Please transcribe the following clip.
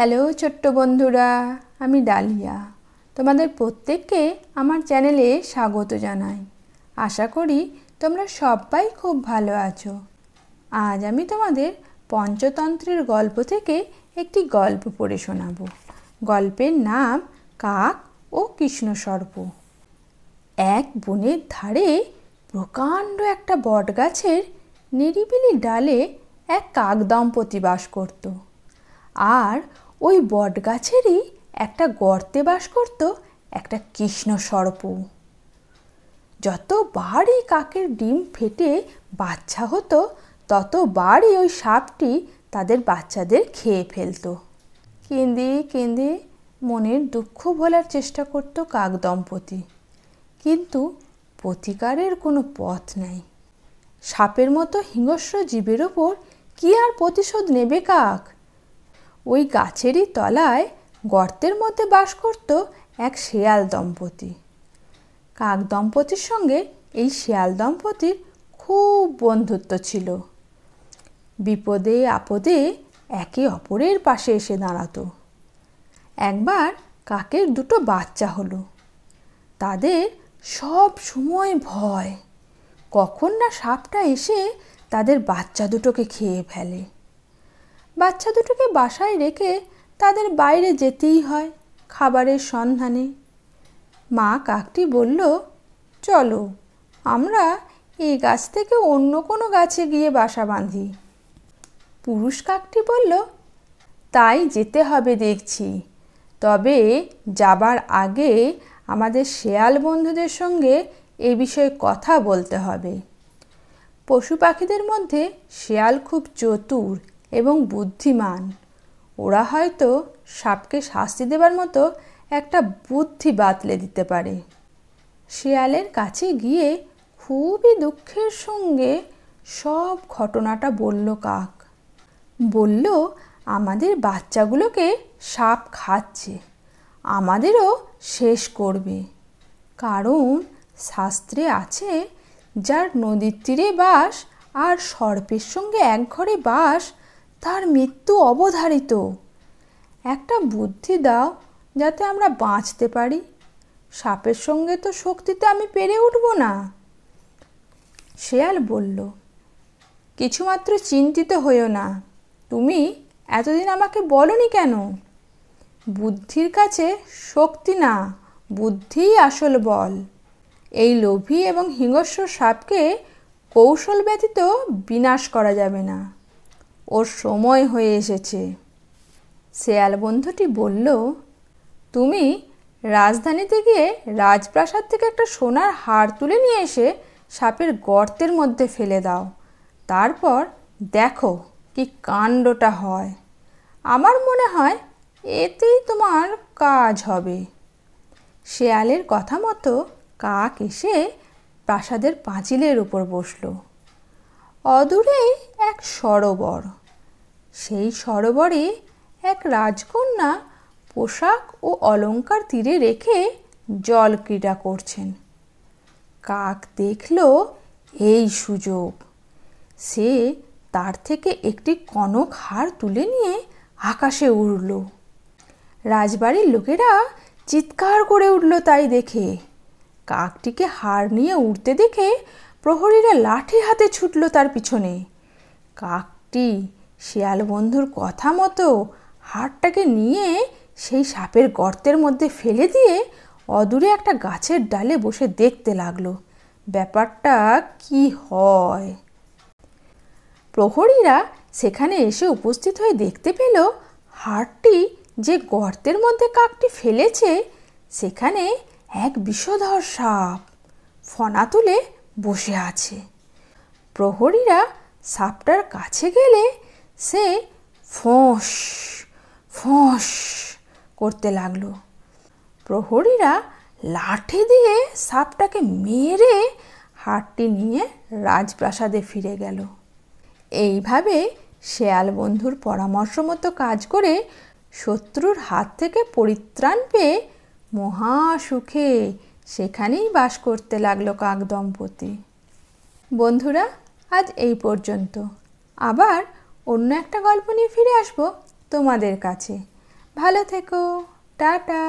Hello ছোট্ট বন্ধুরা, আমি ডালিয়া। তোমাদের প্রত্যেককে আমার চ্যানেলে স্বাগত জানাই। আশা করি তোমরা সবাই খুব ভালো আছো। আজ আমি তোমাদের পঞ্চতন্ত্রের গল্প থেকে একটি গল্প পড়ে শোনাব। গল্পের নাম কাক ও কৃষ্ণসর্প এক বনের ধারে প্রকাণ্ড একটা বটগাছের নিরিবিলি ডালে এক কাক দম্পতি বাস করত। আর ওই বটগাছেরই একটা গর্তে বাস করত একটা কৃষ্ণ সর্প। যতবারই কাকের ডিম ফেটে বাচ্চা হতো, ততবারই ওই সাপটি তাদের বাচ্চাদের খেয়ে ফেলতো। কেঁদে কেঁদে মনের দুঃখ ভোলার চেষ্টা করত কাক দম্পতি। কিন্তু প্রতিকারের কোনো পথ নাই। সাপের মতো হিংস্র জীবের ওপর কি আর প্রতিশোধ নেবে কাক? ওই গাছেরই তলায় গর্তের মধ্যে বাস করত এক শেয়াল দম্পতি। কাক দম্পতির সঙ্গে এই শেয়াল দম্পতির খুব বন্ধুত্ব ছিল। বিপদে আপদে একে অপরের পাশে এসে দাঁড়াতো। একবার কাকের দুটো বাচ্চা হলো। তাদের সব সময় ভয়। কখন না সাপটা এসে তাদের বাচ্চা দুটোকে খেয়ে ফেলে। বাচ্চা দুটোকে বাসায় রেখে তাদের বাইরে যেতেই হয় খাবারের সন্ধানে। মা কাকটি বলল, চলো, আমরা এই গাছ থেকে অন্য কোনো গাছে গিয়ে বাসা বাঁধি। পুরুষ কাকটি বলল, তাই যেতে হবে দেখছি। তবে যাবার আগে আমাদের শেয়াল বন্ধুদের সঙ্গে এ বিষয়ে কথা বলতে হবে। পশু পাখিদের মধ্যে শেয়াল খুব চতুর এবং বুদ্ধিমান। ওরা হয়তো সাপকে শাস্তি দেবার মতো একটা বুদ্ধি বাতলে দিতে পারে। শেয়ালের কাছে গিয়ে খুবই দুঃখের সঙ্গে সব ঘটনাটা বলল কাক। বলল, আমাদের বাচ্চাগুলোকে সাপ খাচ্ছে, আমাদেরও শেষ করবে। কারণ শাস্ত্রে আছে, যার নদীর তীরে বাস আর সর্পের সঙ্গে এক ঘরে বাস তার মৃত্যু অবধারিত। একটা বুদ্ধি দাও যাতে আমরা বাঁচতে পারি। সাপের সঙ্গে তো শক্তিতে আমি পেরে উঠব না। শেয়াল বলল, কিছুমাত্র চিন্তিত হইও না। তুমি এতদিন আমাকে বলনি কেন? বুদ্ধির কাছে শক্তি না, বুদ্ধিই আসল বল। এই লোভী এবং হিংস্র সাপকে কৌশল ব্যতীত বিনাশ করা যাবে না। ওর সময় হয়ে এসেছে। শেয়াল বন্ধুটি বলল, তুমি রাজধানীতে গিয়ে রাজপ্রাসাদ থেকে একটা সোনার হার তুলে নিয়ে এসে সাপের গর্তের মধ্যে ফেলে দাও। তারপর দেখো কি কাণ্ডটা হয়। আমার মনে হয় এতেই তোমার কাজ হবে শেয়ালের কথা মতো কাক এসে প্রাসাদের পাঁচিলের উপর বসল। অদূরেই এক সরোবর। সেই সরোবরে এক রাজকন্যা পোশাক ও অলঙ্কার তীরে রেখে জল ক্রীড়া করছেন। কাক দেখল এই সুযোগ। সে তার থেকে একটি কনক হার তুলে নিয়ে আকাশে উড়ল। রাজবাড়ির লোকেরা চিৎকার করে উঠল তাই দেখে। কাকটিকে হার নিয়ে উড়তে দেখে প্রহরীরা লাঠি হাতে ছুটল তার পিছনে। কাকটি শেয়াল বন্ধুর কথা মতো হাড়টাকে নিয়ে সেই সাপের গর্তের মধ্যে ফেলে দিয়ে অদূরে একটা গাছের ডালে বসে দেখতে লাগল। ব্যাপারটা কি হয়? প্রহরীরা সেখানে এসে উপস্থিত হয়ে দেখতে পেল হাড়টি যে গর্তের মধ্যে কাকটি ফেলেছে, সেখানে এক বিষধর সাপ ফনা তুলে বসে আছে। প্রহরীরা সাপটার কাছে গেলে সে ফোঁস ফোঁস করতে লাগল। প্রহরীরা লাঠি দিয়ে সাপটাকে মেরে হাটটি নিয়ে রাজপ্রাসাদে ফিরে গেল। এইভাবে শেয়াল বন্ধুর পরামর্শ মতো কাজ করে শত্রুর হাত থেকে পরিত্রাণ পেয়ে মহা সুখে সেখানেই বাস করতে লাগল কাক দম্পতি বন্ধুরা, আজ এই পর্যন্ত। আবার অন্য একটা গল্প নিয়ে ফিরে আসব তোমাদের কাছে। ভালো থেকো টাটা।